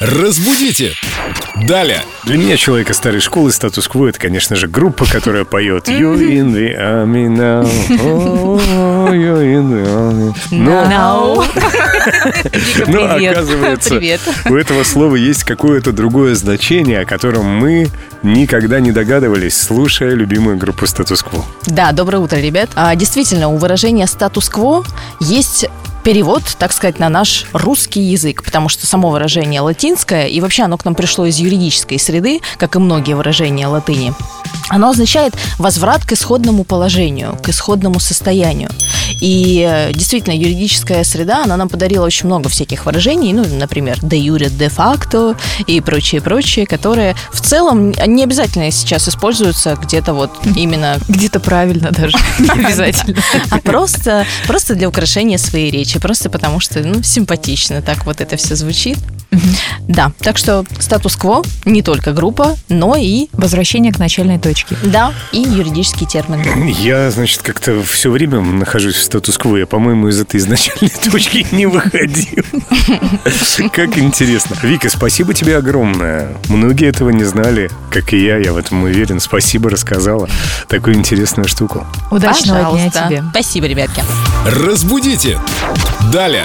Разбудите! Далее! Для меня, человека старой школы, статус-кво — это, конечно же, группа, которая поет «You in the army now, oh, you in the army». Но, Вика, но оказывается, Привет. у этого слова есть какое-то другое значение, о котором мы никогда не догадывались, слушая любимую группу «Статус-кво». Да, доброе утро, ребят. А, действительно, у выражения статус-кво есть перевод, так сказать, на наш русский язык, потому что само выражение латинское, и вообще оно к нам пришло из юридической среды, как и многие выражения латыни. Оно означает возврат к исходному положению, к исходному состоянию. И э, действительно, юридическая среда, она нам подарила очень много всяких выражений, ну, например, de jure, de facto и прочее-прочее, которые в целом не обязательно сейчас используются где-то вот именно Где-то правильно даже, не обязательно. а просто, просто для украшения своей речи, просто потому что, ну, симпатично так вот это все звучит. Да, так что статус-кво не только группа, но и, Возвращение к начальной точке. да, и юридический термин. Я, значит, как-то все время нахожусь в статус-кво. Я, по-моему, из этой изначальной точки не выходил. Как интересно. Вика, спасибо тебе огромное. Многие этого не знали, как и я, я в этом уверен. Спасибо, рассказала такую интересную штуку. Удачного дня тебе. Спасибо, ребятки. Разбудите! Далее!